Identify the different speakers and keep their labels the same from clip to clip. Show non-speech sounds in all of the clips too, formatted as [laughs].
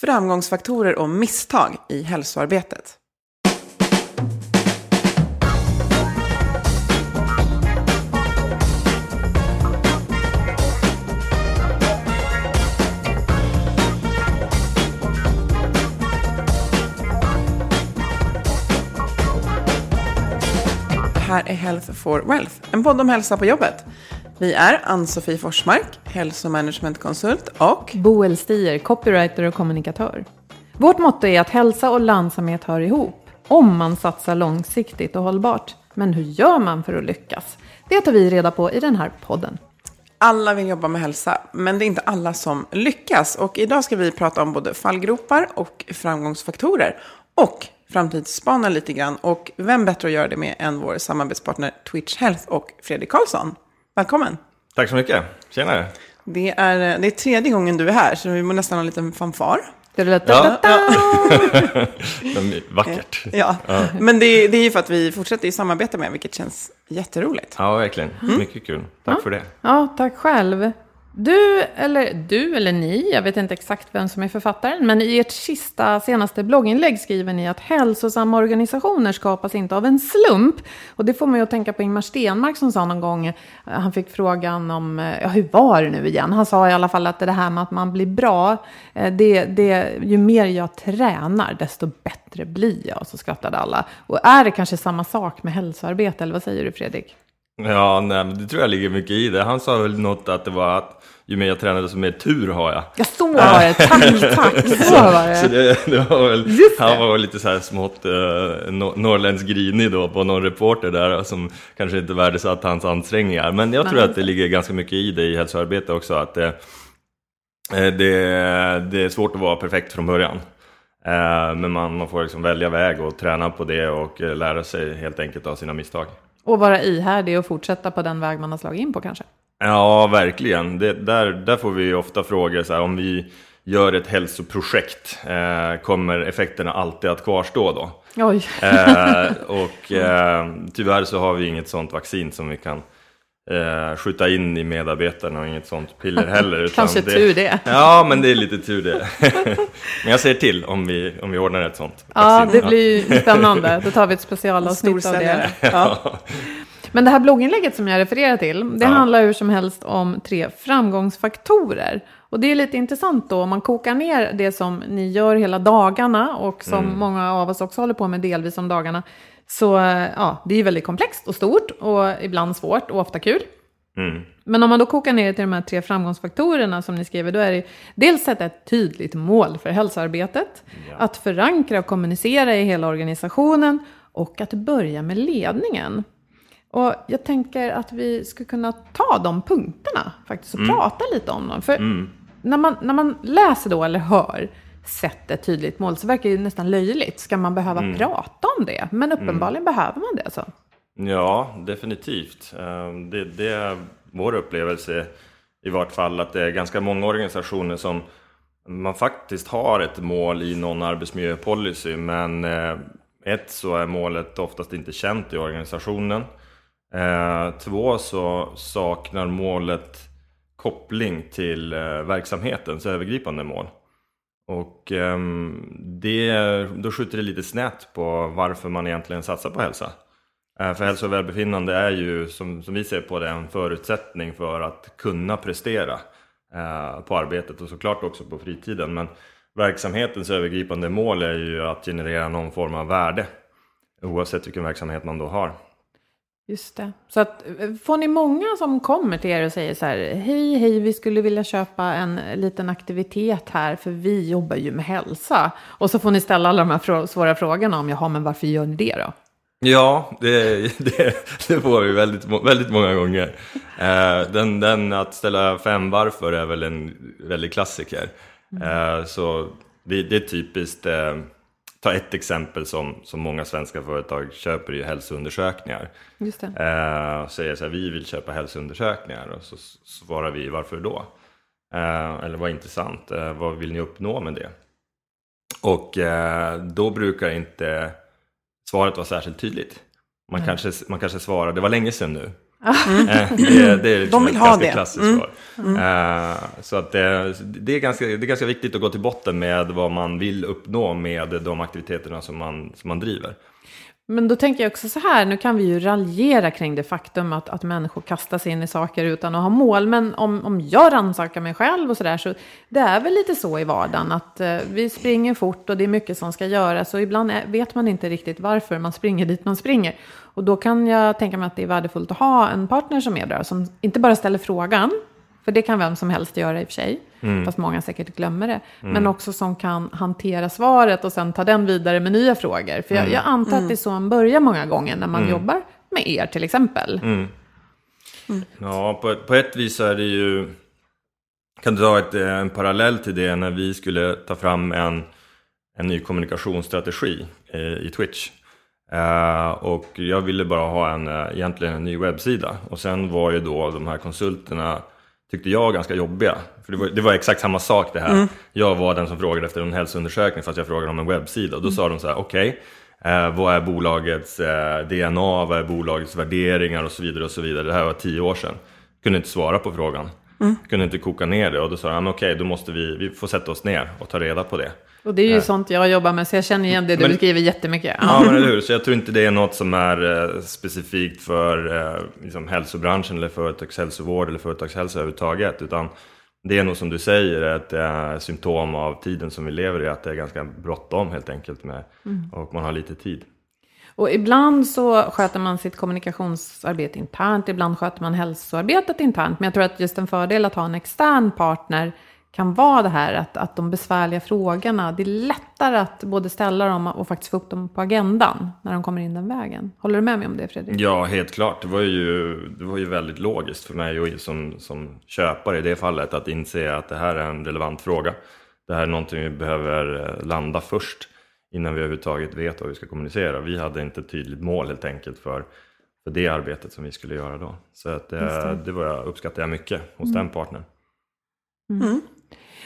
Speaker 1: Framgångsfaktorer och misstag i hälsoarbetet. Det här är Health for Wealth, en podd om hälsa på jobbet. Vi är Ann-Sofie Forsmark, hälsomanagementkonsult och
Speaker 2: Boel Stier, copywriter och kommunikatör. Vårt motto är att hälsa och lönsamhet hör ihop, om man satsar långsiktigt och hållbart. Men hur gör man för att lyckas? Det tar vi reda på i den här podden.
Speaker 1: Alla vill jobba med hälsa, men det är inte alla som lyckas. Och idag ska vi prata om både fallgropar och framgångsfaktorer. Och framtidsspana lite grann. Och vem bättre att göra det med än vår samarbetspartner Twitch Health och Fredrik Karlsson. Välkommen!
Speaker 3: Tack så mycket. Tjenare.
Speaker 1: Det är, det är tredje gången du är här, så vi må nästan ha en liten fanfar.
Speaker 3: Ja, [laughs] ja. Vackert.
Speaker 1: Ja, men det, det är ju för att vi fortsätter i samarbete med, vilket känns jätteroligt.
Speaker 3: Ja, verkligen. Mycket kul. Tack för det.
Speaker 2: Ja, tack själv. Du eller, du eller ni, jag vet inte exakt vem som är författaren, men i ert sista, senaste blogginlägg skriver ni att hälsosamma organisationer skapas inte av en slump. Och det får mig att tänka på Ingmar Stenmark som sa någon gång, eh, han fick frågan om, eh, ja hur var det nu igen? Han sa i alla fall att det här med att man blir bra, eh, det, det, ju mer jag tränar, desto bättre blir jag. Och så skrattade alla. Och är det kanske samma sak med hälsoarbete, eller vad säger du Fredrik?
Speaker 3: Ja, nej, men det tror jag ligger mycket i det. Han sa väl något att det var att ju mer jag tränade, desto mer tur har jag.
Speaker 2: Ja, så var det. Tack, tack. [laughs] Så var det.
Speaker 3: Så det, det var väl, han var lite så här smått uh, norrländsk grinig då på någon reporter där som kanske inte värdesatt hans ansträngningar. Men jag tror att det ligger ganska mycket i det i hälsoarbete också. Att det, det, det är svårt att vara perfekt från början. Uh, men man, får liksom välja väg och träna på det och uh, lära sig helt enkelt av sina misstag.
Speaker 2: Och vara ihärdig och fortsätta på den väg man har slagit in på kanske?
Speaker 3: Ja, verkligen. Det, där, där får vi ofta frågor så här, om vi gör ett hälsoprojekt, eh, kommer effekterna alltid att kvarstå då?
Speaker 2: Oj.
Speaker 3: Eh, och eh, tyvärr så har vi inget sånt vaccin som vi kan eh, skjuta in i medarbetarna och inget sånt piller [laughs] heller. Utan
Speaker 2: Kanske
Speaker 3: det,
Speaker 2: tur det.
Speaker 3: Ja, men det är lite tur det. [laughs] men jag säger till om vi, om vi ordnar ett sånt
Speaker 2: Ja,
Speaker 3: vaccin.
Speaker 2: det blir spännande. Då tar vi ett specialavsnitt av det.
Speaker 1: Ja.
Speaker 2: Men det här blogginlägget som jag refererar till, det
Speaker 3: Ja.
Speaker 2: handlar hur som helst om tre framgångsfaktorer. Och det är lite intressant då, om man kokar ner det som ni gör hela dagarna och som
Speaker 3: Mm.
Speaker 2: många av oss också håller på med delvis om dagarna. Så ja, det är väldigt komplext och stort och ibland svårt och ofta kul.
Speaker 3: Mm.
Speaker 2: Men om man då kokar ner det till de här tre framgångsfaktorerna som ni skriver, då är det dels sätta ett tydligt mål för hälsoarbetet, att förankra och kommunicera i hela organisationen och att börja med ledningen. Och jag tänker att vi ska kunna ta de punkterna faktiskt och prata lite om dem. För när, man, när man läser då eller hör sätt ett tydligt mål så verkar det ju nästan löjligt. Ska man behöva prata om det? Men uppenbarligen behöver man det. alltså. Så.
Speaker 3: Ja, definitivt. Eh, Det, det är vår upplevelse i vart fall att det är ganska många organisationer som man faktiskt har ett mål i någon arbetsmiljöpolicy men eh, ett så är målet oftast inte känt i organisationen. Eh, två så saknar målet koppling till verksamhetens övergripande mål. Och ehm, det, då skjuter det lite snett på varför man egentligen satsar på hälsa. Eh, för hälsa och välbefinnande är ju, som, som vi ser på det, en förutsättning för att kunna prestera eh, på arbetet och såklart också på fritiden. Men verksamhetens övergripande mål är ju att generera någon form av värde oavsett vilken verksamhet man då har.
Speaker 2: Just det. Så att, eh, får ni många som kommer till er och säger så här, hej, hej, vi skulle vilja köpa en liten aktivitet här, för vi jobbar ju med hälsa. Och så får ni ställa alla de här svåra frågorna om, jaha, men varför gör ni det då?
Speaker 3: Ja, det, det, det får vi väldigt, väldigt många gånger. Eh, den, den att ställa fem varför är väl en väldigt klassiker. Mm. Så det, det, är typiskt, eh, ta ett exempel som, som många svenska företag köper i hälsoundersökningar.
Speaker 2: Just det.
Speaker 3: Eh, säger så här, vi vill köpa hälsoundersökningar och så svarar vi varför då? eller vad intressant, vad vill ni uppnå med det? Och då brukar inte svaret var särskilt tydligt. Man, mm. kanske, man kanske svarar, det var länge sedan nu. Mm. det, det, är liksom
Speaker 1: De vill ett ha ganska
Speaker 3: det. klassiskt mm. svar. Mm. så att det, det, är ganska, det är ganska viktigt att gå till botten med vad man vill uppnå med de aktiviteterna som man, som man driver.
Speaker 2: Men då tänker jag också så här, nu kan vi ju raljera kring det faktum att, att människor kastar sig in i saker utan att ha mål. Men om, om jag rannsakar mig själv och så där, så det är väl lite så i vardagen att eh, vi springer fort och det är mycket som ska göras. Och ibland är, vet man inte riktigt varför man springer dit man springer. Och då kan jag tänka mig att det är värdefullt att ha en partner som är där, som inte bara ställer frågan, för det kan vem som helst göra i och för sig. Mm. Fast många säkert glömmer det. Mm. Men också som kan hantera svaret och sen ta den vidare med nya frågor. För jag, mm. jag antar att det är så man börjar många gånger när man mm. jobbar med er till exempel.
Speaker 3: Mm. Mm. Ja, på, på ett vis är det ju... Kan du ta ett, en parallell till det när vi skulle ta fram en, en ny kommunikationsstrategi i, i Twitch. Uh, och jag ville bara ha en, egentligen en ny webbsida. Och sen var ju då de här konsulterna tyckte jag ganska jobbiga. För det var, det var exakt samma sak det här. Mm. Jag var den som frågade efter en hälsoundersökning fast jag frågade om en webbsida. Och då mm. sa de så här, okej, okay, eh, vad är bolagets eh, DNA, vad är bolagets värderingar och så vidare och så vidare. Det här var tio år sedan. Kunde inte svara på frågan. Mm. Kunde inte koka ner det och då sa de, okej, okay, då måste vi, vi får sätta oss ner och ta reda på det.
Speaker 2: Och det är ju äh. sånt jag jobbar med, så jag känner igen det du men, beskriver jättemycket.
Speaker 3: Ja, men eller hur. Så jag tror inte det är något som är eh, specifikt för eh, liksom, hälsobranschen eller företagshälsovård eller företagshälsa överhuvudtaget. Utan det är nog som du säger ett eh, symptom av tiden som vi lever i, att det är ganska bråttom helt enkelt med, mm. och man har lite tid.
Speaker 2: Och ibland så sköter man sitt kommunikationsarbete internt, ibland sköter man hälsoarbetet internt. Men jag tror att just en fördel att ha en extern partner kan vara det här att, att de besvärliga frågorna, det är lättare att både ställa dem och faktiskt få upp dem på agendan när de kommer in den vägen. Håller du med mig om det Fredrik?
Speaker 3: Ja, helt klart. Det var ju, det var ju väldigt logiskt för mig och som, som köpare i det fallet att inse att det här är en relevant fråga. Det här är någonting vi behöver eh, landa först innan vi överhuvudtaget vet vad vi ska kommunicera. Vi hade inte ett tydligt mål helt enkelt för, för det arbetet som vi skulle göra då. Så att, det, eh, det var jag, uppskattar jag mycket hos mm. den partnern.
Speaker 2: Mm.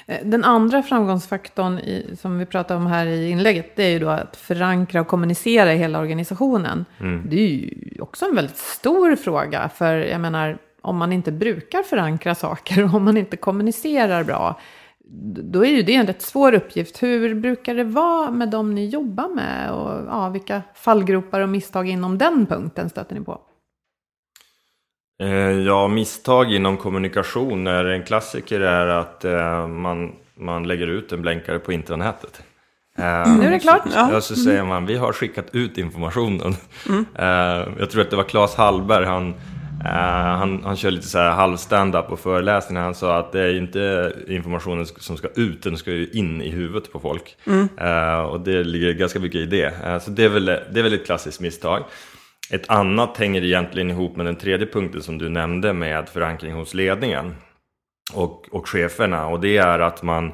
Speaker 2: Eh, den andra framgångsfaktorn i, som vi pratade om här i inlägget, det är ju då att förankra och kommunicera i hela organisationen. Mm. Det är ju också en väldigt stor fråga, för jag menar, om man inte brukar förankra saker och om man inte kommunicerar bra, då är ju det en rätt svår uppgift. Hur brukar det vara med de ni jobbar med? Och ja, vilka fallgropar och misstag inom den punkten stöter ni på?
Speaker 3: Eh, ja, misstag inom kommunikation är en klassiker är att eh, man, man lägger ut en blänkare på intranätet.
Speaker 2: Eh, nu är det klart.
Speaker 3: Så, ja. så säger man, vi har skickat ut informationen. Mm. Jag tror att det var Claes Hallberg, han, han, han kör lite så här halv stand-up på föreläsningar. Han sa att det är inte informationen som ska ut, den ska ju in i huvudet på folk. Mm. Och det ligger ganska mycket i det. Så det är väl, det är väl ett klassiskt misstag. Ett annat hänger egentligen ihop med den tredje punkten som du nämnde med förankring hos ledningen och, och cheferna. Och det är att man,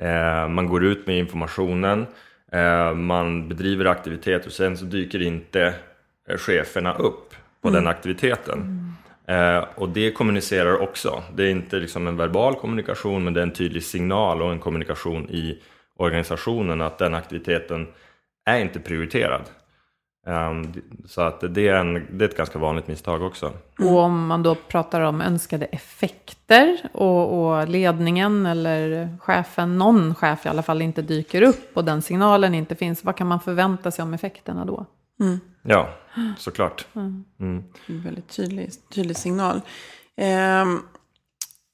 Speaker 3: eh, man går ut med informationen, eh, man bedriver aktivitet och sen så dyker inte eh, cheferna upp på mm. den aktiviteten. Eh, och det kommunicerar också. Det är inte liksom en verbal kommunikation men det är en tydlig signal och en kommunikation i organisationen att den aktiviteten är inte prioriterad. Um, så att det är, en, det är ett ganska vanligt misstag också.
Speaker 2: Och om man då pratar om önskade effekter och, och, ledningen eller chefen, någon chef i alla fall, inte dyker upp och den signalen inte finns, vad kan man förvänta sig om effekterna då?
Speaker 3: Mm. Ja, såklart.
Speaker 1: Mm. Mm. En väldigt tydlig, tydlig signal. Um,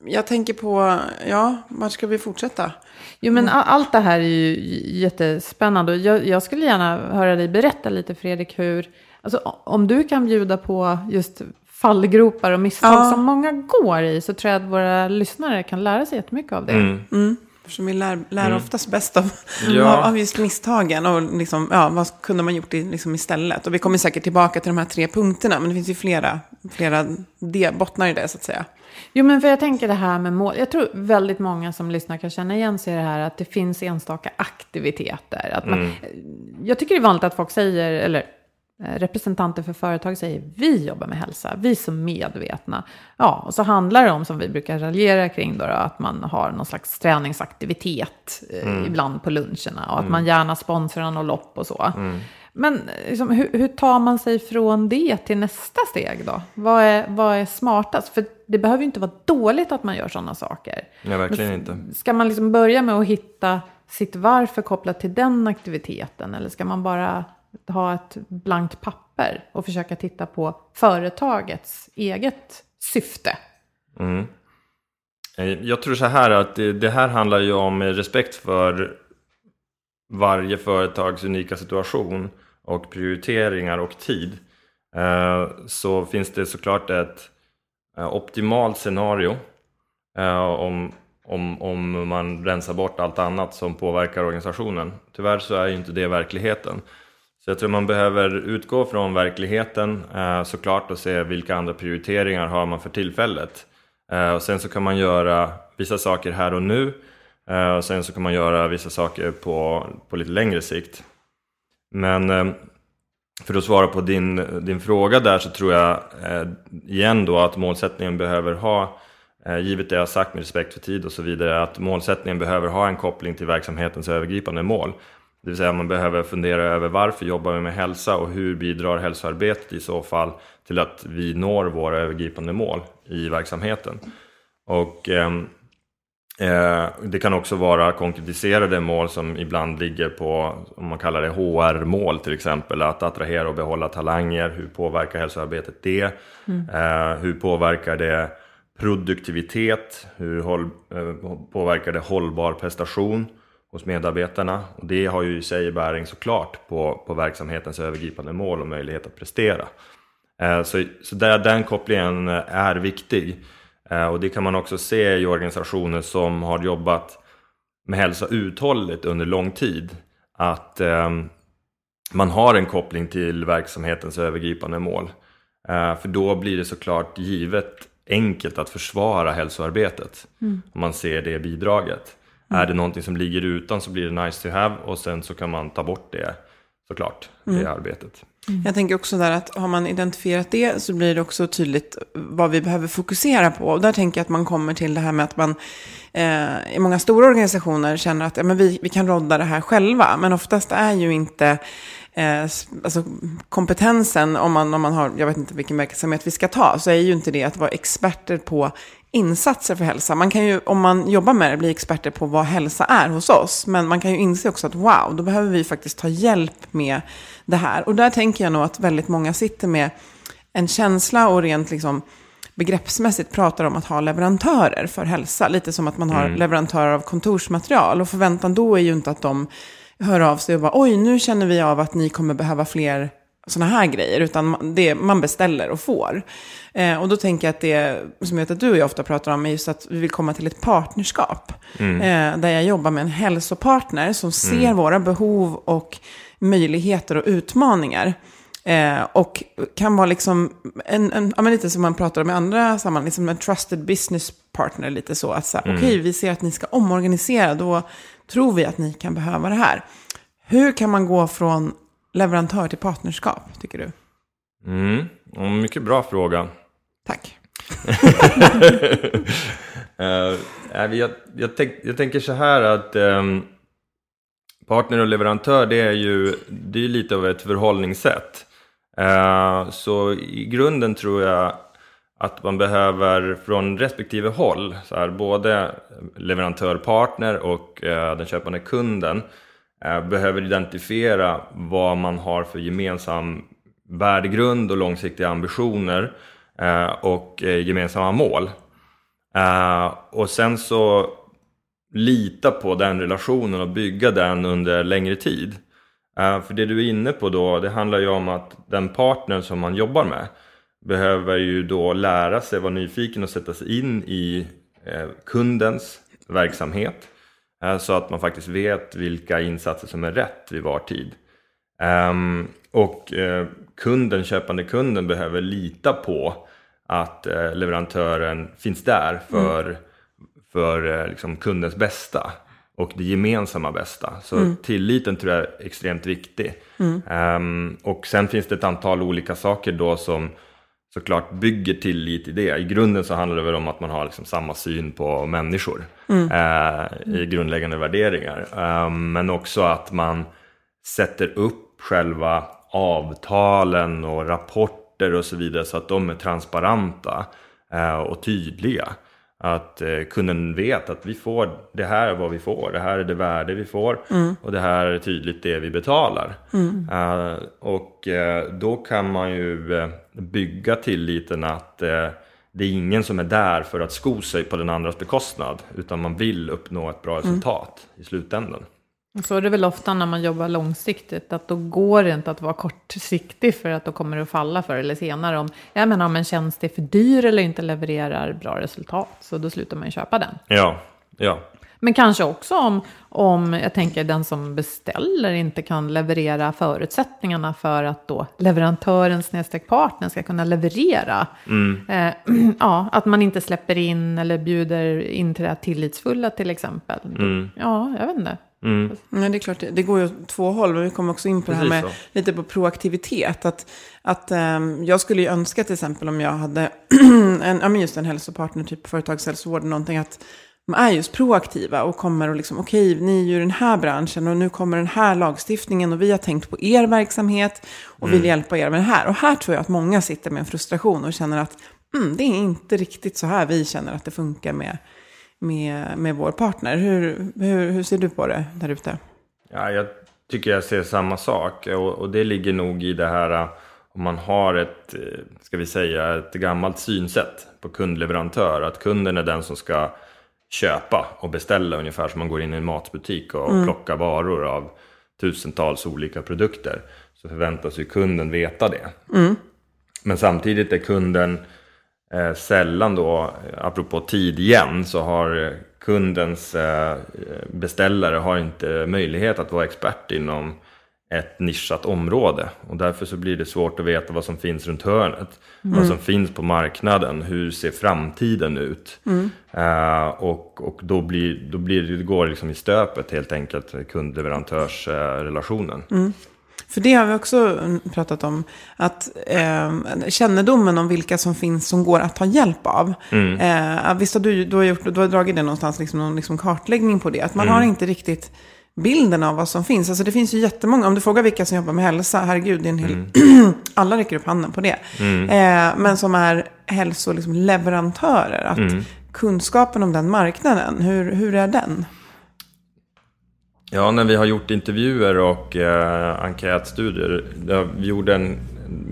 Speaker 1: jag tänker på, ja, var ska vi fortsätta?
Speaker 2: Jo, men allt det här är ju jättespännande. Jag, jag skulle gärna höra dig berätta lite, Fredrik, hur, alltså, om du kan bjuda på just fallgropar och misstag ja. som många går i, så tror jag att våra lyssnare kan lära sig jättemycket av det. Mm.
Speaker 1: Mm. Eftersom vi lär, lär mm. oftast bäst av, [laughs] ja. av just misstagen. Och liksom, ja, vad kunde man gjort i, liksom istället? Och vi kommer säkert tillbaka till de här tre punkterna. Men det finns ju flera, flera bottnar i det, så att säga.
Speaker 2: Jo, men för jag tänker det här med mål. Jag tror väldigt många som lyssnar kan känna igen sig i det här att det finns enstaka aktiviteter. Att man, mm. Jag tycker det är vanligt att folk säger, eller representanter för företag säger vi jobbar med hälsa, vi är så medvetna. Ja, och så handlar det om, som vi brukar raljera kring, då, att man har någon slags träningsaktivitet eh, mm. ibland på luncherna och att mm. man gärna sponsrar något lopp och så. Mm. Men liksom, hur, hur, tar man sig från det till nästa steg då? Vad är, vad är smartast? För det behöver ju inte vara dåligt att man gör sådana saker.
Speaker 3: Nej, verkligen inte.
Speaker 2: Ska man liksom börja med att hitta sitt varför kopplat till den aktiviteten? Eller ska man bara ha ett blankt papper och försöka titta på företagets eget syfte? Mm.
Speaker 3: Eh, jag tror så här att det, här handlar ju om respekt för varje företags unika situation och prioriteringar och tid eh, så finns det såklart ett eh, optimalt scenario om, om, om man rensar bort allt annat som påverkar organisationen. Tyvärr så är ju inte det verkligheten. Så jag tror man behöver utgå från verkligheten eh, såklart och se vilka andra prioriteringar har man för tillfället. Eh, och sen så kan man göra vissa saker här och nu eh, och sen så kan man göra vissa saker på, på lite längre sikt. Men för att svara på din, din fråga där så tror jag igen då att målsättningen behöver ha, givet det jag sagt med respekt för tid och så vidare, att målsättningen behöver ha en koppling till verksamhetens övergripande mål. Det vill säga man behöver fundera över varför jobbar vi med hälsa och hur bidrar hälsoarbetet i så fall till att vi når våra övergripande mål i verksamheten. Och ehm, Eh, det kan också vara konkretiserade mål som ibland ligger på, om man kallar det HR-mål till exempel, att attrahera och behålla talanger. Hur påverkar hälsoarbetet det? Mm. Eh, hur påverkar det produktivitet? Hur håll, eh, påverkar det hållbar prestation hos medarbetarna? Och det har ju i sig bäring såklart på, på verksamhetens övergripande mål och möjlighet att prestera. Så, så där, den kopplingen är viktig. Eh, och det kan man också se i organisationer som har jobbat med hälsa uthålligt under lång tid. Att eh, man har en koppling till verksamhetens övergripande mål. Eh, för då blir det såklart givet enkelt att försvara hälsoarbetet. Mm. Om man ser det bidraget. Mm. Är det någonting som ligger utan så blir det nice to have och sen så kan man ta bort det såklart, mm. det arbetet.
Speaker 1: Mm. Jag tänker också där att har man identifierat det så blir det också tydligt vad vi behöver fokusera på. Och där tänker jag att man kommer till det här med att man eh, i många stora organisationer känner att ja, men vi, vi kan rodda det här själva. Men oftast är ju inte eh, alltså kompetensen, om man, om man har, jag vet inte vilken verksamhet vi ska ta, så är ju inte det att vara experter på insatser för hälsa. Man kan ju, om man jobbar med det, bli experter på vad hälsa är hos oss. Men man kan ju inse också att wow, då behöver vi faktiskt ta hjälp med det här. Och där tänker jag nog att väldigt många sitter med en känsla och rent liksom begreppsmässigt pratar om att ha leverantörer för hälsa. Lite som att man har mm. leverantörer av kontorsmaterial. Och förväntan då är ju inte att de hör av sig och bara oj, nu känner vi av att ni kommer behöva fler sådana här grejer, utan det man beställer och får. Eh, och då tänker jag att det, som jag vet att du och jag ofta pratar om, är just att vi vill komma till ett partnerskap. Mm. Eh, där jag jobbar med en hälsopartner som ser mm. våra behov och möjligheter och utmaningar. Eh, och kan vara liksom, en, en, ja, men lite som man pratar om i andra sammanhang, liksom en trusted business partner. Lite så att så mm. okej, vi ser att ni ska omorganisera, då tror vi att ni kan behöva det här. Hur kan man gå från leverantör till partnerskap, tycker du?
Speaker 3: Mm, mycket bra fråga.
Speaker 1: Tack. [laughs]
Speaker 3: uh, jag, jag, tänk, jag, tänker så här att um, partner och leverantör det är ju det är lite av ett förhållningssätt. Uh, så i grunden tror jag att man behöver från respektive håll, så här, både leverantör, partner och uh, den köpande kunden Eh, behöver identifiera vad man har för gemensam värdegrund och långsiktiga ambitioner eh, och eh, gemensamma mål. Och sen så lita på den relationen och bygga den under längre tid. För det du är inne på då, det handlar ju om att den partner som man jobbar med behöver ju då lära sig vara nyfiken och sätta sig in i kundens verksamhet. Uh, så att man faktiskt vet vilka insatser som är rätt vid var tid. Um, och kunden, köpande kunden behöver lita på att leverantören finns där för mm för eh, liksom, kundens bästa och det gemensamma bästa. Så mm. tilliten tror jag är extremt viktig. Mm. Um, och sen finns det ett antal olika saker då som såklart bygger tillit i det. I grunden så handlar det väl om att man har liksom samma syn på människor mm. uh, i grundläggande värderingar. Um, men också att man sätter upp själva avtalen och rapporter och så vidare så att de är transparenta uh, och tydliga. Att eh, kunden vet att vi får, det här är vad vi får, det här är det värde vi får mm. och det här är tydligt det vi betalar. Mm. Uh, och uh, då kan man ju uh, bygga tilliten att det är ingen som är där för att sko sig på den andras bekostnad utan man vill uppnå ett bra mm. resultat mm. i slutändan.
Speaker 2: Så är det väl ofta när man jobbar långsiktigt, att då går det inte att vara kortsiktig för att då kommer det att falla förr eller senare. Om, jag menar om en tjänst är för dyr eller inte levererar bra resultat, så då slutar man ju köpa den.
Speaker 3: Ja, ja.
Speaker 2: Men kanske också om, om jag tänker den som beställer inte kan leverera förutsättningarna för att då leverantören snedstreck partner ska kunna leverera. Mm. Eh, [clears throat] ja, att man inte släpper in eller bjuder in till det här tillitsfulla till exempel. Mm. Ja, jag vet inte.
Speaker 1: Mm. Ja, det är klart, det går ju åt två håll. Men vi kommer också in på Precis det här med så. lite på proaktivitet. Att, att um, jag skulle ju önska till exempel om jag hade [clears throat] en, just en hälsopartner, typ företagshälsovård, någonting att de är just proaktiva och kommer och liksom, okej, okay, ni är ju den här branschen och nu kommer den här lagstiftningen och vi har tänkt på er verksamhet och mm. vill hjälpa er med det här. Och här tror jag att många sitter med en frustration och känner att mm, det är inte riktigt så här vi känner att det funkar med med, med vår partner. Hur, hur, hur ser du på det där ute?
Speaker 3: Ja, jag tycker jag ser samma sak och, och det ligger nog i det här om man har ett, ska vi säga, ett gammalt synsätt på kundleverantör. Att kunden är den som ska köpa och beställa ungefär som man går in i en matbutik och mm. plockar varor av tusentals olika produkter. Så förväntas ju kunden veta det. Mm. Men samtidigt är kunden eh, sällan då, apropå tid igen, så har kundens eh, beställare har inte möjlighet att vara expert inom ett nischat område. Och därför så blir det svårt att veta vad som finns runt hörnet. Mm. Vad som finns på marknaden. Hur ser framtiden ut? Mm. Uh, och och då, blir, då blir det, det går liksom i stöpet helt enkelt, kund-leverantörsrelationen. Uh, mm.
Speaker 1: För det har vi också pratat om. Att eh, kännedomen om vilka som finns som går att ta hjälp av. Mm. Eh, visst har du, du, har gjort, du har dragit det någonstans, liksom, någon liksom kartläggning på det. Att man mm. har inte riktigt bilden av vad som finns. Alltså det finns ju jättemånga, om du frågar vilka som jobbar med hälsa, herregud, det är en hel, mm. [clears throat] alla räcker upp handen på det. Mm. Eh, men som är hälsoleverantörer. Liksom, att mm. kunskapen om den marknaden, hur, hur är den?
Speaker 3: Ja, när vi har gjort intervjuer och eh, enkätstudier. Vi gjorde en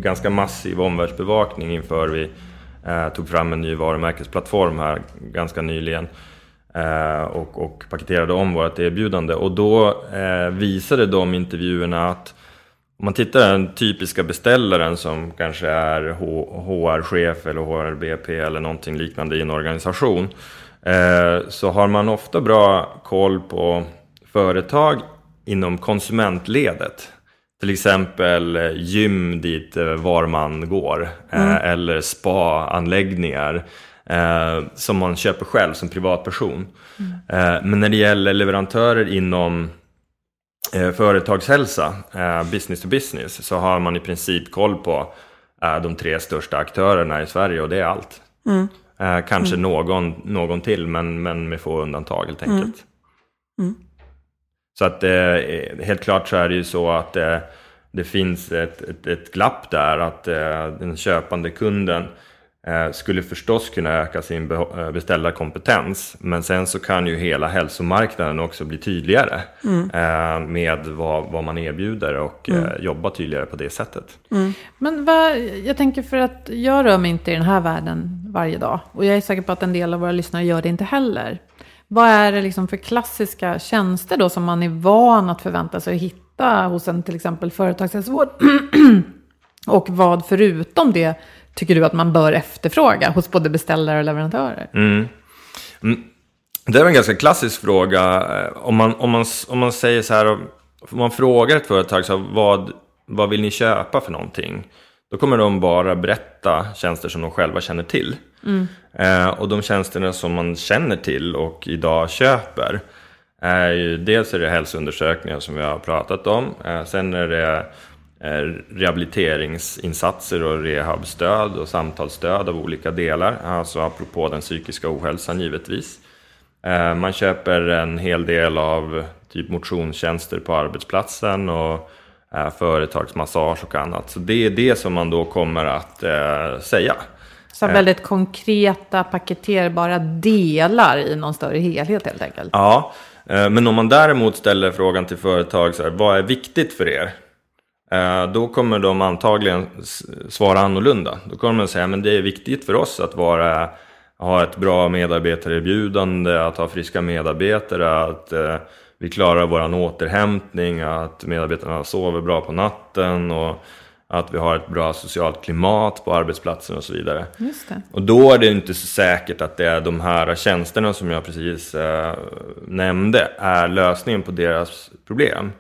Speaker 3: ganska massiv omvärldsbevakning inför vi eh, tog fram en ny varumärkesplattform här ganska nyligen. Eh, och, och paketerade om vårt erbjudande. Och då eh, visade de intervjuerna att om man tittar den typiska beställaren som kanske är HR-chef eller HRBP eller någonting liknande i en organisation. Eh, så har man ofta bra koll på företag inom konsumentledet. Till exempel eh, gym dit eh, var man går. Eh, mm. Eller spa-anläggningar. som man köper själv som privatperson. Mm. men när det gäller leverantörer inom företagshälsa, business to business, så har man i princip koll på de tre största aktörerna i Sverige och det är allt. Mm. Kanske mm. någon, någon till, men, men med få undantag helt enkelt. Mm. Så att eh, helt klart så är det ju så att eh, det finns ett, ett, ett glapp där, att eh, den köpande kunden Eh, skulle förstås kunna öka sin eh, beställarkompetens. Men sen så kan ju hela hälsomarknaden också bli tydligare mm. Eh, med vad, vad man erbjuder och mm. jobba tydligare på det sättet.
Speaker 2: Mm. Men vad, jag tänker för att jag rör mig inte i den här världen varje dag. Och jag är säker på att en del av våra lyssnare gör det inte heller. Vad är det liksom för klassiska tjänster då som man är van att förvänta sig att hitta hos en till exempel företagshälsovård? [clears throat] och vad förutom det tycker du att man bör efterfråga hos både beställare och leverantörer?
Speaker 3: Mm. Mm. Det är en ganska klassisk fråga. Eh, om man, om man, om man säger så här, om man frågar ett företag så vad, vad vill ni köpa för någonting? Då kommer de bara berätta tjänster som de själva känner till. Mm. Eh, och de tjänsterna som man känner till och idag köper är ju dels är det hälsoundersökningar som vi har pratat om. Eh, sen är det Eh, rehabiliteringsinsatser och rehabstöd och samtalsstöd av olika delar, alltså apropå den psykiska ohälsan givetvis. Eh, man köper en hel del av typ motionstjänster på arbetsplatsen och företagsmassage och annat. Så det är det som man då kommer att säga.
Speaker 2: Så väldigt konkreta paketerbara delar i någon större helhet helt enkelt?
Speaker 3: Ja, men om man däremot ställer frågan till företag, så här, vad är viktigt för er? Eh, då kommer de antagligen svara annorlunda. Då kommer de säga att det är viktigt för oss att vara, ha ett bra medarbetarerbjudande, att ha friska medarbetare, att eh, vi klarar vår återhämtning, att medarbetarna sover bra på natten och att vi har ett bra socialt klimat på arbetsplatsen och så vidare. Och då är det inte så säkert att det är de här tjänsterna som jag precis eh, nämnde är lösningen på deras problem.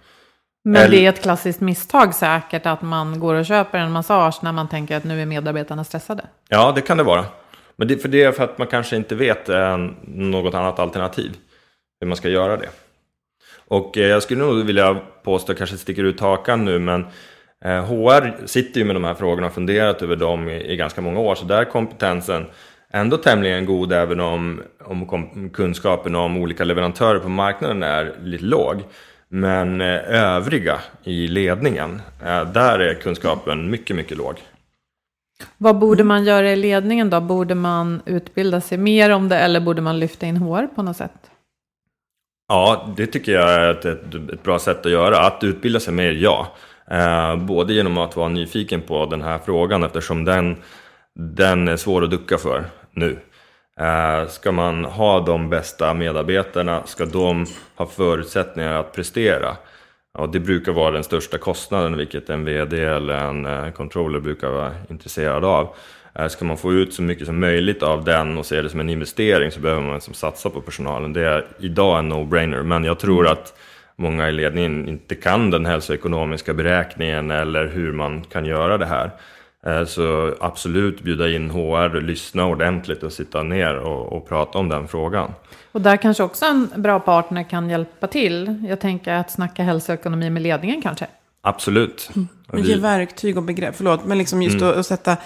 Speaker 2: Men det är ett klassiskt misstag säkert att man går och köper en massage när man tänker att nu är medarbetarna stressade.
Speaker 3: Ja, det kan det vara. Men det, för det är för att man kanske inte vet eh, något annat alternativ. Hur man ska göra det. Och eh, jag skulle nog vilja påstå, kanske sticker ut hakan nu, men eh, HR sitter ju med de här frågorna och funderat över dem i, i ganska många år. Så där är kompetensen ändå tämligen god även om, om kunskapen om olika leverantörer på marknaden är lite låg. Men eh, övriga i ledningen, där är kunskapen mycket, mycket låg.
Speaker 2: Vad borde man göra i ledningen då? Borde man utbilda sig mer om det eller borde man lyfta in HR på något sätt?
Speaker 3: Ja, det tycker jag är ett, ett, ett bra sätt att göra. Att utbilda sig mer, ja. Eh, både genom att vara nyfiken på den här frågan eftersom den, den är svår att ducka för nu. Eh, ska man ha de bästa medarbetarna, ska de ha förutsättningar att prestera? Och det brukar vara den största kostnaden, vilket en VD eller en eh, controller brukar vara intresserad av. Eh, ska man få ut så mycket som möjligt av den och se det som en investering så behöver man som satsa på personalen. Det är idag en no-brainer, men jag tror att många i ledningen inte kan den hälsoekonomiska beräkningen eller hur man kan göra det här. Eh, så absolut bjuda in HR, lyssna ordentligt och sitta ner och, och, prata om den frågan.
Speaker 2: Och där kanske också en bra partner kan hjälpa till. Jag tänker att snacka hälsoekonomi med ledningen kanske.
Speaker 3: Absolut.
Speaker 1: Mm. Ge verktyg och begrepp, förlåt, men liksom just mm. att, att sätta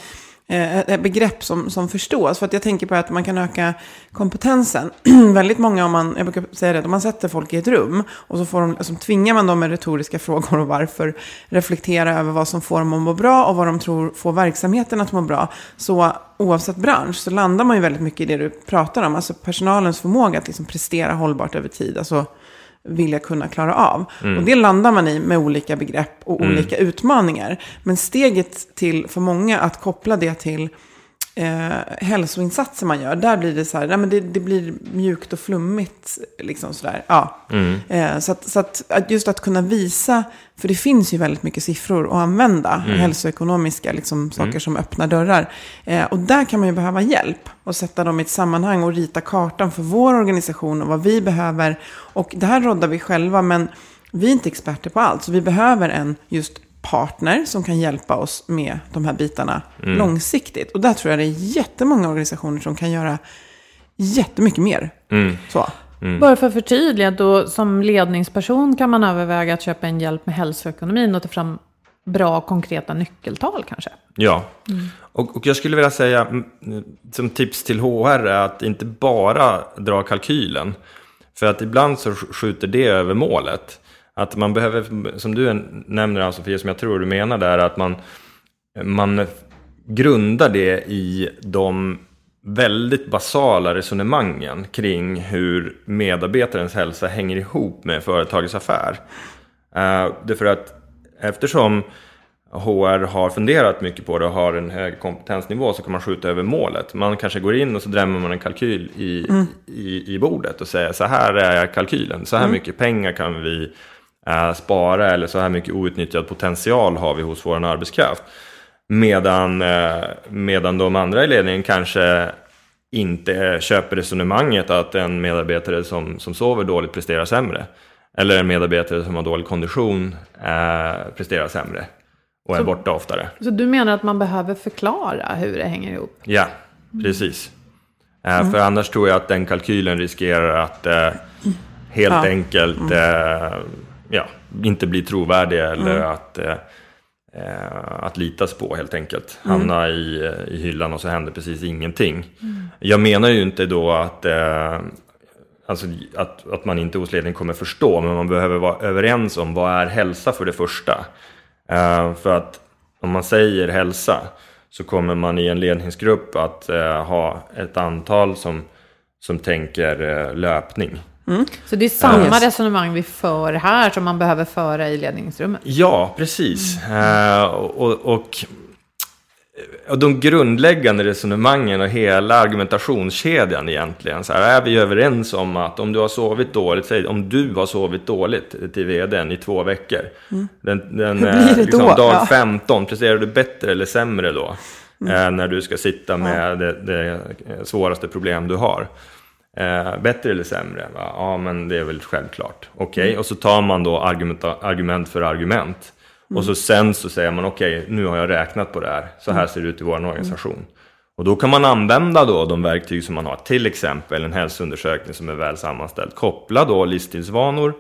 Speaker 1: Eh, ett begrepp som, som förstås. För att jag tänker på att man kan öka kompetensen. [clears throat] Väldigt många, om man, jag brukar säga det, om man sätter folk i ett rum och så får de, alltså, tvingar man dem med retoriska [laughs] frågor och varför reflektera över vad som får dem att må bra och vad de tror får verksamheten att må bra. Så oavsett bransch så landar man ju väldigt mycket i det du pratar om. Alltså personalens förmåga att liksom prestera hållbart över tid. Alltså vilja kunna klara av. Mm. Och det landar man i med olika begrepp och mm. olika utmaningar. Men steget till, för många, att koppla det till eh, hälsoinsatser man gör, där blir det så här, nej, men det, det blir mjukt och flummigt. Liksom sådär. Ja. Mm. Eh, så att, så att, att, just att kunna visa, för det finns ju väldigt mycket siffror att använda, mm. hälsoekonomiska liksom, saker mm. som öppnar dörrar. Eh, och där kan man ju behöva hjälp och sätta dem i ett sammanhang och rita kartan för vår organisation och vad vi behöver. Och det här råddar vi själva, men vi är inte experter på allt, så vi behöver en just partner som kan hjälpa oss med de här bitarna mm. långsiktigt. Och där tror jag det är jättemånga organisationer som kan göra jättemycket mer. Mm. Så.
Speaker 2: Mm. Bara för att förtydliga, då, som ledningsperson kan man överväga att köpa en hjälp med hälsoekonomin och ta fram bra konkreta nyckeltal kanske.
Speaker 3: Ja, och, och jag skulle vilja säga mm, som tips till HR är att inte bara dra kalkylen. För att ibland så skjuter det över målet. Att man behöver, som du nämner Ann-Sofie, som jag tror du menar där, att man, man grundar det i de väldigt basala resonemangen kring hur medarbetarens hälsa hänger ihop med företagets affär. Uh, det är för att eftersom HR har funderat mycket på det och har en hög kompetensnivå så kan man skjuta över målet. Man kanske går in och så drämmer man en kalkyl i, mm. i, i bordet och säger så här är kalkylen, så här mm. mycket pengar kan vi spara eller så här mycket outnyttjad potential har vi hos vår arbetskraft. Medan, äh, medan de andra i ledningen kanske inte köper resonemanget att en medarbetare som, som sover dåligt presterar sämre. Eller en medarbetare som har dålig kondition äh, presterar sämre och är så, borta oftare.
Speaker 2: Så du menar att man behöver förklara hur det hänger ihop?
Speaker 3: Ja, precis. Eh, mm. För annars tror jag att den kalkylen riskerar att eh, helt ja. enkelt mm. Eh, ja, inte bli trovärdig eller mm. att, eh, eh, att litas på helt enkelt. Mm. Hamna i, i hyllan och så händer precis ingenting. Mm. Jag menar ju inte då att Alltså att, att man inte hos ledningen kommer förstå, men man behöver vara överens om vad är hälsa för det första. Uh, för att om man säger hälsa så kommer man i en ledningsgrupp att uh, ha ett antal som, som tänker löpning.
Speaker 2: Mm. Så det är samma yes. resonemang vi för här som man behöver föra i ledningsrummet?
Speaker 3: Ja, precis. Mm. och, och och de grundläggande resonemangen och hela argumentationskedjan egentligen. Så här, är vi överens om att om du har sovit dåligt, säg om du har sovit dåligt till vdn i två veckor. Mm. Den, den eh, liksom, dag ja. 15, presterar du bättre eller sämre då? Mm. Eh, när du ska sitta med ja. det, det, svåraste problem du har. Eh, bättre eller sämre? Va? Ja, men det är väl självklart. Okej, okay. och så tar man då argument, argument för argument. Mm. Och så sen så säger man okej, okay, nu har jag räknat på det här. Så här ser det ut i vår organisation. Mm. Och då kan man använda då de verktyg som man har, till exempel en hälsoundersökning som är väl sammanställd. Koppla då livsstilsvanor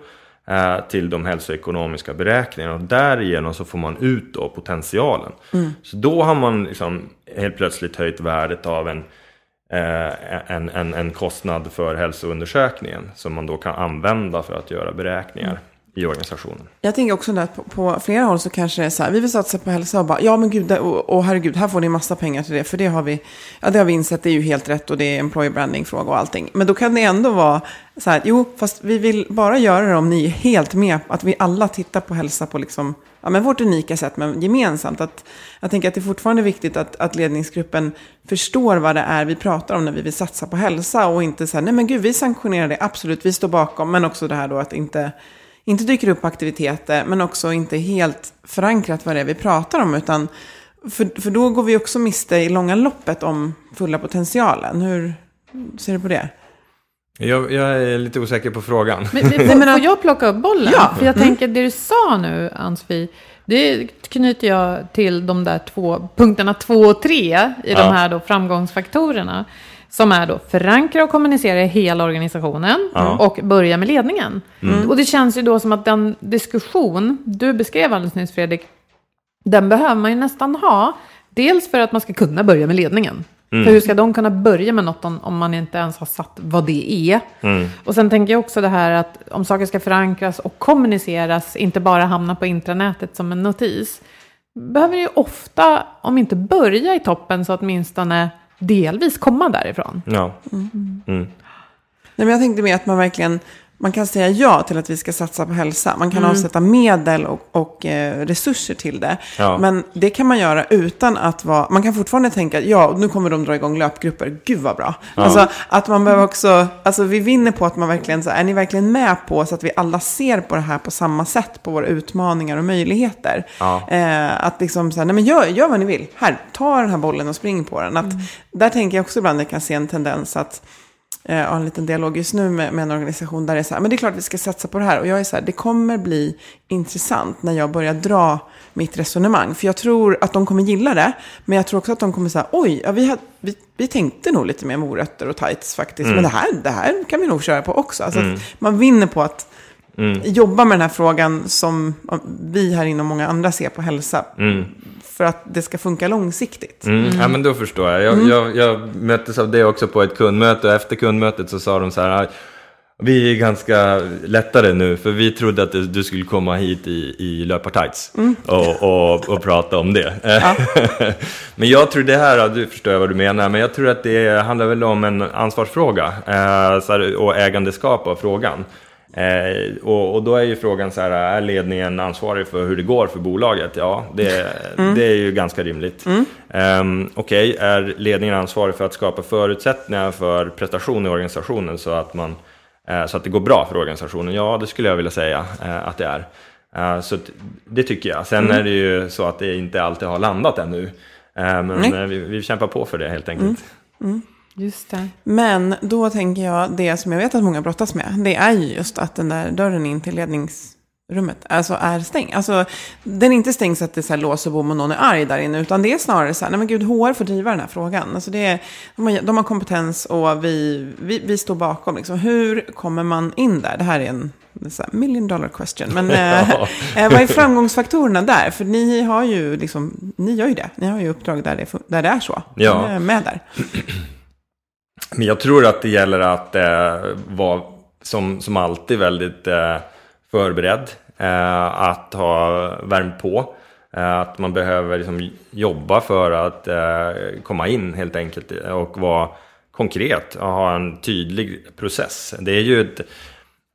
Speaker 3: eh, till de hälsoekonomiska beräkningarna och därigenom så får man ut då potentialen. Mm. Så då har man liksom helt plötsligt höjt värdet av en, Eh, en, en, en kostnad för hälsoundersökningen som man då kan använda för att göra beräkningar. I organisationen.
Speaker 1: Jag tänker också att på, på, flera håll så kanske det är så här, vi vill satsa på hälsa och bara, ja men gud, och, och herregud, här får ni massa pengar till det, för det har vi, ja det har vi insett, det är ju helt rätt och det är employer branding-fråga och allting. Men då kan det ändå vara så här, jo, fast vi vill bara göra det om ni är helt med, att vi alla tittar på hälsa på liksom, ja men vårt unika sätt, men gemensamt. Att, jag tänker att det är fortfarande viktigt att, att ledningsgruppen förstår vad det är vi pratar om när vi vill satsa på hälsa och inte så här, nej men gud, vi sanktionerar det, absolut, vi står bakom, men också det här då att inte inte dyker upp aktiviteter, men också inte helt förankrat vad det är vi pratar om. Utan för, för då går vi också miste i långa loppet om fulla potentialen. Hur ser du på det?
Speaker 3: Jag, jag är lite osäker på frågan.
Speaker 2: Men, men, [laughs] får jag plocka upp bollen? Ja. För jag mm. tänker, det du sa nu, Ann-Sofie, det knyter jag till de där två punkterna två och tre i ja. de här då framgångsfaktorerna. Som är då förankra och kommunicera i hela organisationen ja. och börja med ledningen. Mm. Och det känns ju då som att den diskussion du beskrev alldeles nyss Fredrik, den behöver man ju nästan ha. Dels för att man ska kunna börja med ledningen. Mm. För hur ska de kunna börja med något om, man inte ens har satt vad det är? Mm. Och sen tänker jag också det här att om saker ska förankras och kommuniceras, inte bara hamna på intranätet som en notis, behöver det ju ofta, om inte börja i toppen, så åtminstone delvis komma därifrån.
Speaker 3: Ja. Mm. Mm.
Speaker 1: Nej, men jag tänkte mer att man verkligen man kan säga ja till att vi ska satsa på hälsa. Man kan mm. avsätta medel och, och eh, resurser till det. Ja. Men det kan man göra utan att vara... Man kan fortfarande tänka, ja, nu kommer de dra igång löpgrupper. Gud vad bra. Ja. Alltså, att man behöver också... Alltså, vi vinner på att man verkligen... Så, är ni verkligen med på så att vi alla ser på det här på samma sätt, på våra utmaningar och möjligheter? Ja. Eh, att liksom så här, nej men gör, gör vad ni vill. Här, ta den här bollen och spring på den. Att, mm. Där tänker jag också ibland att jag kan se en tendens att jag eh, har en liten dialog just nu med, med, en organisation där det är så här, men det är klart att vi ska satsa på det här. Och jag är så här, det kommer bli intressant när jag börjar dra mitt resonemang. För jag tror att de kommer gilla det, men jag tror också att de kommer säga, oj, ja, vi, had, vi, vi tänkte nog lite mer morötter och tights faktiskt. Mm. Men det här, det här kan vi nog köra på också. Alltså mm. man vinner på att
Speaker 3: Mm.
Speaker 1: jobba med den här frågan som vi här och många andra ser på hälsa. För att det ska funka långsiktigt.
Speaker 3: Mm. Ja, men då förstår jag. Jag, jag. jag möttes av det också på ett kundmöte och efter kundmötet så sa de så här. Vi är ganska lättare nu för vi trodde att du skulle komma hit i, i löpartights och, och, och prata om det. [laughs] men jag tror det här, du förstår jag vad du menar, men jag tror att det handlar väl om en ansvarsfråga eh, så här, och ägandeskap av frågan. Eh, och, och då är ju frågan så här, är ledningen ansvarig för hur det går för bolaget? Ja, det, det är ju ganska rimligt. Mm. Okej, okay, är ledningen ansvarig för att skapa förutsättningar för prestation i organisationen så att, man, eh, så att det går bra för organisationen? Ja, det skulle jag vilja säga eh, att det är. Eh, så det tycker jag. Sen är det ju så att det inte alltid har landat ännu. Eh, men eh, vi, vi kämpar på för det helt enkelt.
Speaker 2: Just det.
Speaker 1: Men då tänker jag, det som jag vet att många brottas med, det är ju just att den där dörren in till ledningsrummet alltså är stängd. Alltså, den är inte stängd så att det är så här lås och bom och någon är arg där inne, utan det är snarare så här, nej men gud, HR får driva den här frågan. Alltså det är, de, har, de har kompetens och vi, vi, vi står bakom. Liksom. Hur kommer man in där? Det här är en så här, million dollar question. Men [laughs] eh, eh, vad är framgångsfaktorerna där? För ni har ju liksom, ni gör ju det. Ni har ju uppdrag där det, där det är så.
Speaker 3: Ja.
Speaker 1: Ni är med där.
Speaker 3: Men jag tror att det gäller att eh, vara som, som alltid väldigt eh, förberedd. Eh, att ha värmt på. Eh, att man behöver liksom jobba för att eh, komma in helt enkelt och vara konkret och ha en tydlig process. Det är ju ett,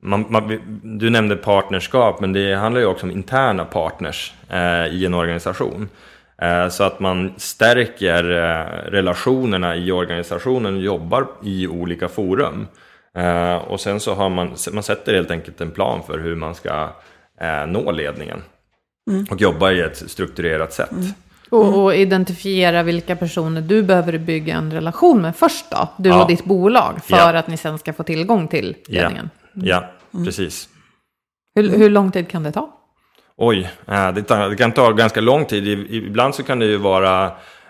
Speaker 3: man, man, du nämnde partnerskap men det handlar ju också om interna partners eh, i en organisation. Så att man stärker relationerna i organisationen och jobbar i olika forum. Och sen så har man, man sätter helt enkelt en plan för hur man ska nå ledningen.
Speaker 1: Mm.
Speaker 3: Och jobba i ett strukturerat sätt.
Speaker 2: Och, och identifiera vilka personer du behöver bygga en relation med först då. Du
Speaker 3: Ja.
Speaker 2: och ditt bolag. För
Speaker 3: Ja.
Speaker 2: att ni sen ska få tillgång till
Speaker 3: Ja,
Speaker 2: ledningen.
Speaker 3: ja
Speaker 1: Mm.
Speaker 3: precis.
Speaker 2: Hur, hur lång tid kan det ta?
Speaker 3: Oj, eh, det, tar, det kan ta ganska lång tid. Ibland så kan det ju vara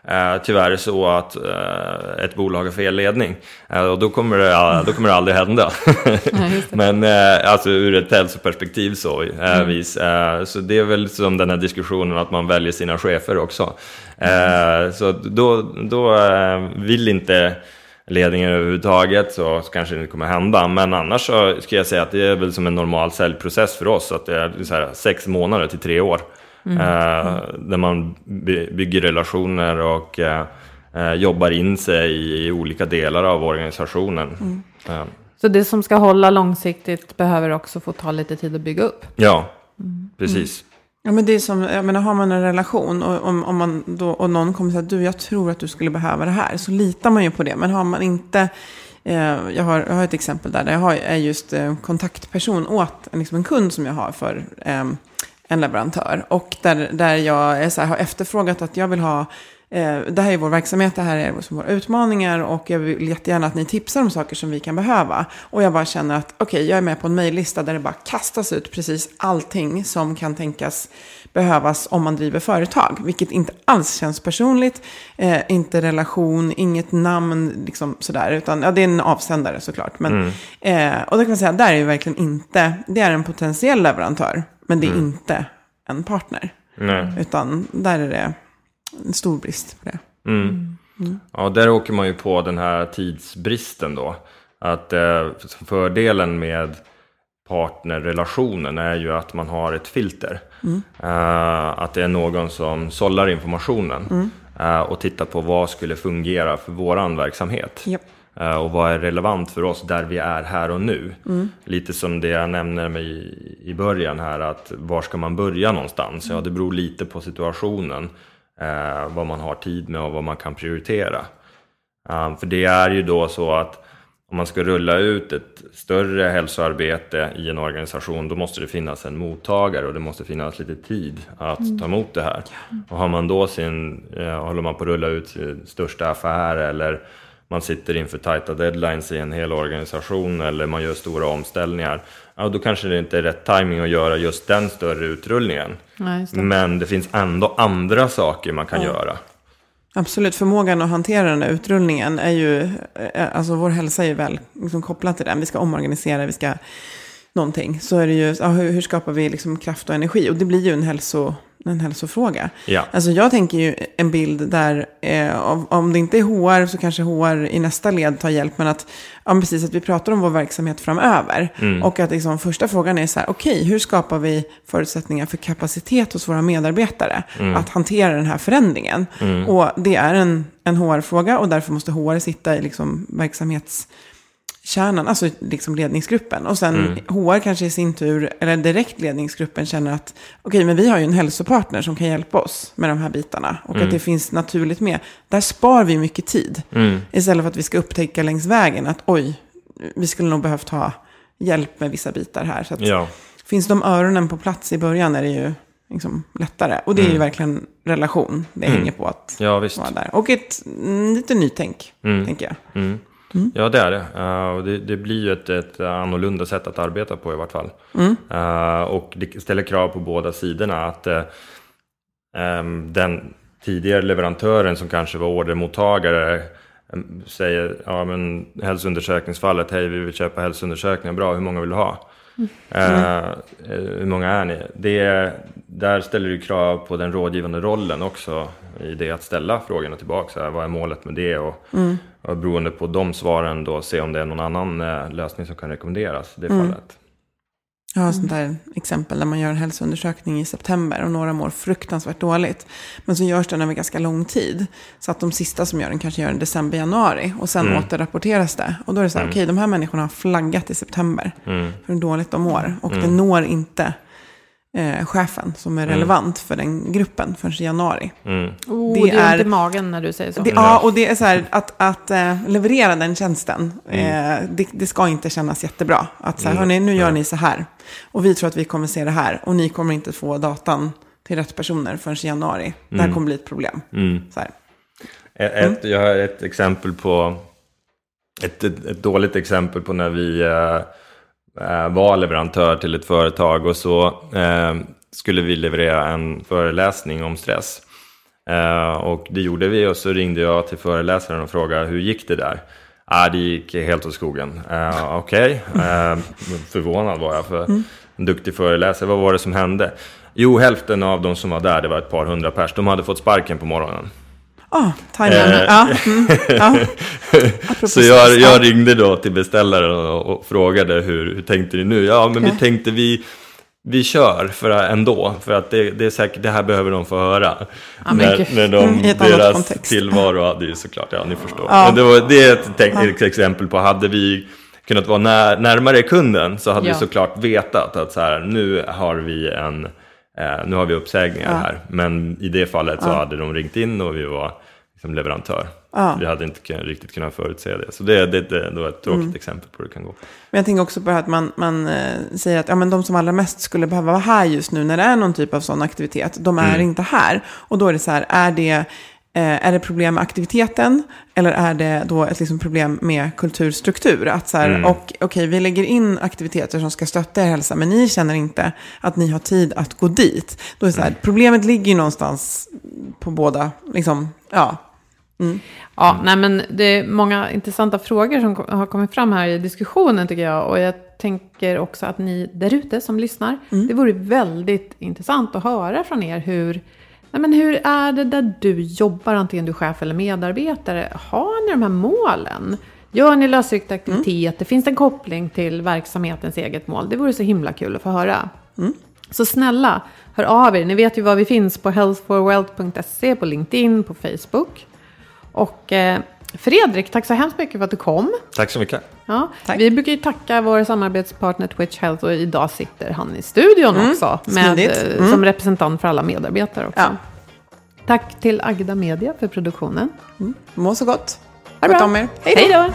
Speaker 3: eh, tyvärr så att eh, ett bolag har fel ledning. Eh, och då kommer det, då kommer det aldrig hända. [laughs]
Speaker 2: det.
Speaker 3: Men eh, alltså ur ett hälsoperspektiv så. Eh, vis. Så det är väl som den här diskussionen att man väljer sina chefer också. Eh, så då, då vill inte ledningen överhuvudtaget så kanske det inte kommer hända. Men annars så ska jag säga att det är väl som en normal säljprocess för oss. Att det är så här sex månader till tre år. Eh, där man by- bygger relationer och eh, eh, jobbar in sig i, olika delar av organisationen. Eh,
Speaker 2: Så det som ska hålla långsiktigt behöver också få ta lite tid att bygga upp.
Speaker 3: ja, precis.
Speaker 1: Ja, men det är som, jag menar, har man en relation och, om, om man då, och någon kommer säga att du, jag tror att du skulle behöva det här, så litar man ju på det. Men har man inte, eh, jag, har, jag har ett exempel där, där jag har, är just eh, kontaktperson åt en, liksom en kund som jag har för eh, en leverantör. Och där, där jag är så här, har efterfrågat att jag vill ha det här är vår verksamhet, det här är våra utmaningar och jag vill jättegärna att ni tipsar om saker som vi kan behöva. Och jag bara känner att okej, jag är med på en mejllista där det bara kastas ut precis allting som kan tänkas behövas om man driver företag. Vilket inte alls känns personligt, eh, inte relation, inget namn, liksom sådär. Utan ja, det är en avsändare såklart. Men, eh, och då kan man säga, där är ju verkligen inte, det är en potentiell leverantör, men det är inte en partner.
Speaker 3: Nej.
Speaker 1: Utan där är det en stor brist på det.
Speaker 3: Ja, där åker man ju på den här tidsbristen då. Att eh, fördelen med partnerrelationen är ju att man har ett filter. Eh, att det är någon som sållar informationen eh, och tittar på vad skulle fungera för våran verksamhet.
Speaker 1: Japp.
Speaker 3: Eh, och vad är relevant för oss där vi är här och nu. Lite som det jag nämner mig i, i början här, att var ska man börja någonstans? Ja, det beror lite på situationen, eh, vad man har tid med och vad man kan prioritera. Um, för det är ju då så att om man ska rulla ut ett större hälsoarbete i en organisation, då måste det finnas en mottagare och det måste finnas lite tid att ta emot det här. Och har man då sin, eh, håller man på att rulla ut sin största affär eller man sitter inför tajta deadlines i en hel organisation eller man gör stora omställningar, ja, då kanske det inte är rätt timing att göra just den större utrullningen.
Speaker 2: Ja, just det.
Speaker 3: Men det finns ändå andra saker man kan göra.
Speaker 1: Absolut, förmågan att hantera den där utrullningen är ju, eh, alltså vår hälsa är ju väl liksom kopplad till den. Vi ska omorganisera, vi ska någonting så är det ju, ja, hur, hur skapar vi liksom kraft och energi? Och det blir ju en, hälso, en hälsofråga.
Speaker 3: Ja.
Speaker 1: Alltså jag tänker ju en bild där, eh, om, det inte är HR så kanske HR i nästa led tar hjälp. Men att, ja, precis, att vi pratar om vår verksamhet framöver. Och att liksom, första frågan är så här, okej, hur skapar vi förutsättningar för kapacitet hos våra medarbetare att hantera den här förändringen? Och det är en, en HR-fråga och därför måste HR sitta i liksom verksamhets kärnan, alltså liksom ledningsgruppen. Och sen HR kanske i sin tur, eller direkt ledningsgruppen känner att okej, men vi har ju en hälsopartner som kan hjälpa oss med de här bitarna. Och att det finns naturligt med. Där spar vi mycket tid. Istället för att vi ska upptäcka längs vägen att oj, vi skulle nog behövt ha hjälp med vissa bitar här. Så att,
Speaker 3: Ja.
Speaker 1: Finns de öronen på plats i början är det ju liksom lättare. Och det är ju verkligen relation det hänger på att
Speaker 3: Ja,
Speaker 1: vara där. Och ett mm, lite nytänk, tänker jag.
Speaker 3: Mm. Ja, det är det. Eh, och det. Det blir ju ett, ett annorlunda sätt att arbeta på i vart fall. Eh, och det ställer krav på båda sidorna. Att eh, ehm, den tidigare leverantören som kanske var ordermottagare em, säger ja men hälsoundersökningsfallet, hej vi vill köpa hälsoundersökningar, bra hur många vill du ha? Eh, hur många är ni? Det, där ställer du krav på den rådgivande rollen också i det att ställa frågorna tillbaka. Så här, vad är målet med det? Och, och beroende på de svaren då se om det är någon annan eh, lösning som kan rekommenderas i det fallet.
Speaker 1: Jag har sånt där exempel där man gör en hälsoundersökning i september och några mår fruktansvärt dåligt. Men så görs den över ganska lång tid. Så att de sista som gör den kanske gör den december, januari. Och sen återrapporteras det. Och då är det så här, okej de här människorna har flaggat i september. För hur dåligt de mår. Och det når inte eh, chefen som är relevant för den gruppen förrän i januari.
Speaker 2: Oh,
Speaker 1: Det
Speaker 2: det, är
Speaker 1: är-
Speaker 2: ont i magen när du säger så.
Speaker 1: Det, ja, och det är så här att, att eh, leverera den tjänsten. Eh, det, det ska inte kännas jättebra. Att så här, hörni, nu gör ni så här. Och vi tror att vi kommer se det här. Och ni kommer inte få datan till rätt personer förrän i januari. Det här kommer bli ett problem. Så här.
Speaker 3: Ett, Jag har ett exempel på ett, ett, ett dåligt exempel på när vi eh, var leverantör till ett företag och så eh, skulle vi leverera en föreläsning om stress. Eh, och det gjorde vi och så ringde jag till föreläsaren och frågade hur gick det där? Ah, det gick helt åt skogen. Eh, Okej, eh, förvånad var jag för en duktig föreläsare. Vad var det som hände? Jo, hälften av de som var där, det var ett par hundra pers, de hade fått sparken på morgonen.
Speaker 1: Ah, timingen. ja, mm, ja. [laughs]
Speaker 3: Så jag,
Speaker 1: ja.
Speaker 3: jag ringde då till beställaren och, och frågade hur, hur tänkte ni nu? Ja, men vi
Speaker 1: Okej.
Speaker 3: tänkte vi, vi kör för ändå, för att det, det är säkert, det här behöver de få höra.
Speaker 2: Men
Speaker 3: när, när de,
Speaker 1: Mm,
Speaker 3: deras
Speaker 1: kontext.
Speaker 3: tillvaro hade ju såklart, ja ni förstår.
Speaker 1: Ja.
Speaker 3: Men det, var, det är ett, ett exempel på, hade vi kunnat vara när, närmare kunden så hade
Speaker 2: Ja.
Speaker 3: vi såklart vetat att så här, nu har vi en eh, nu har vi uppsägningar här. Men i det fallet så hade de ringt in och vi var liksom leverantör.
Speaker 1: Ja.
Speaker 3: Vi hade inte riktigt kunnat förutse det. Så det, det, det, det var ett tråkigt
Speaker 1: Mm.
Speaker 3: exempel på hur det kan gå.
Speaker 1: Men jag tänker också på att man, man eh, säger att ja, men de som allra mest skulle behöva vara här just nu när det är någon typ av sån aktivitet, de är inte här. Och då är det så här, är det, är det problem med aktiviteten eller är det då ett liksom problem med kulturstruktur? Att så här, och okej, vi lägger in aktiviteter som ska stötta er hälsa, men ni känner inte att ni har tid att gå dit. Då är så här, problemet ligger ju någonstans på båda, liksom, ja.
Speaker 2: Ja, nej men det är många intressanta frågor som har kommit fram här i diskussionen tycker jag. Och jag tänker också att ni där ute som lyssnar, det vore väldigt intressant att höra från er hur, nej men hur är det där du jobbar, antingen du är chef eller medarbetare? Har ni de här målen? Gör ni lösryckta aktiviteter? Finns det en koppling till verksamhetens eget mål? Det vore så himla kul att få höra. Så snälla, hör av er. Ni vet ju var vi finns på healthforwealth.se, på LinkedIn, på Facebook. Och eh, Fredrik, tack så hemskt mycket för att du kom.
Speaker 3: Tack så mycket.
Speaker 2: Ja,
Speaker 1: Tack.
Speaker 2: Vi brukar ju tacka vår samarbetspartner Twitch Health och idag sitter han i studion också. Med, eh, Som representant för alla medarbetare också.
Speaker 1: Ja.
Speaker 2: Tack till Agda Media för produktionen.
Speaker 1: Må så gott. Sköt om er.
Speaker 2: Hej då.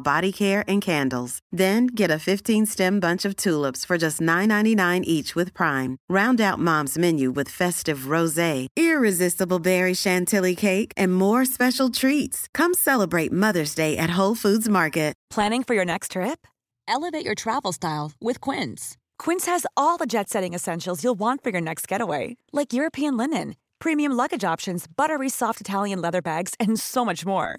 Speaker 4: body care and candles. Then get a 15-stem bunch of tulips for just $9.99 each with Prime. Round out Mom's menu with festive rosé, irresistible berry chantilly cake, and more special treats. Come celebrate Mother's Day at Whole Foods Market.
Speaker 5: Planning for your next trip? Elevate your travel style with Quince. Quince has all the jet-setting essentials you'll want for your next getaway, like European linen, premium luggage options, buttery soft Italian leather bags, and so much more.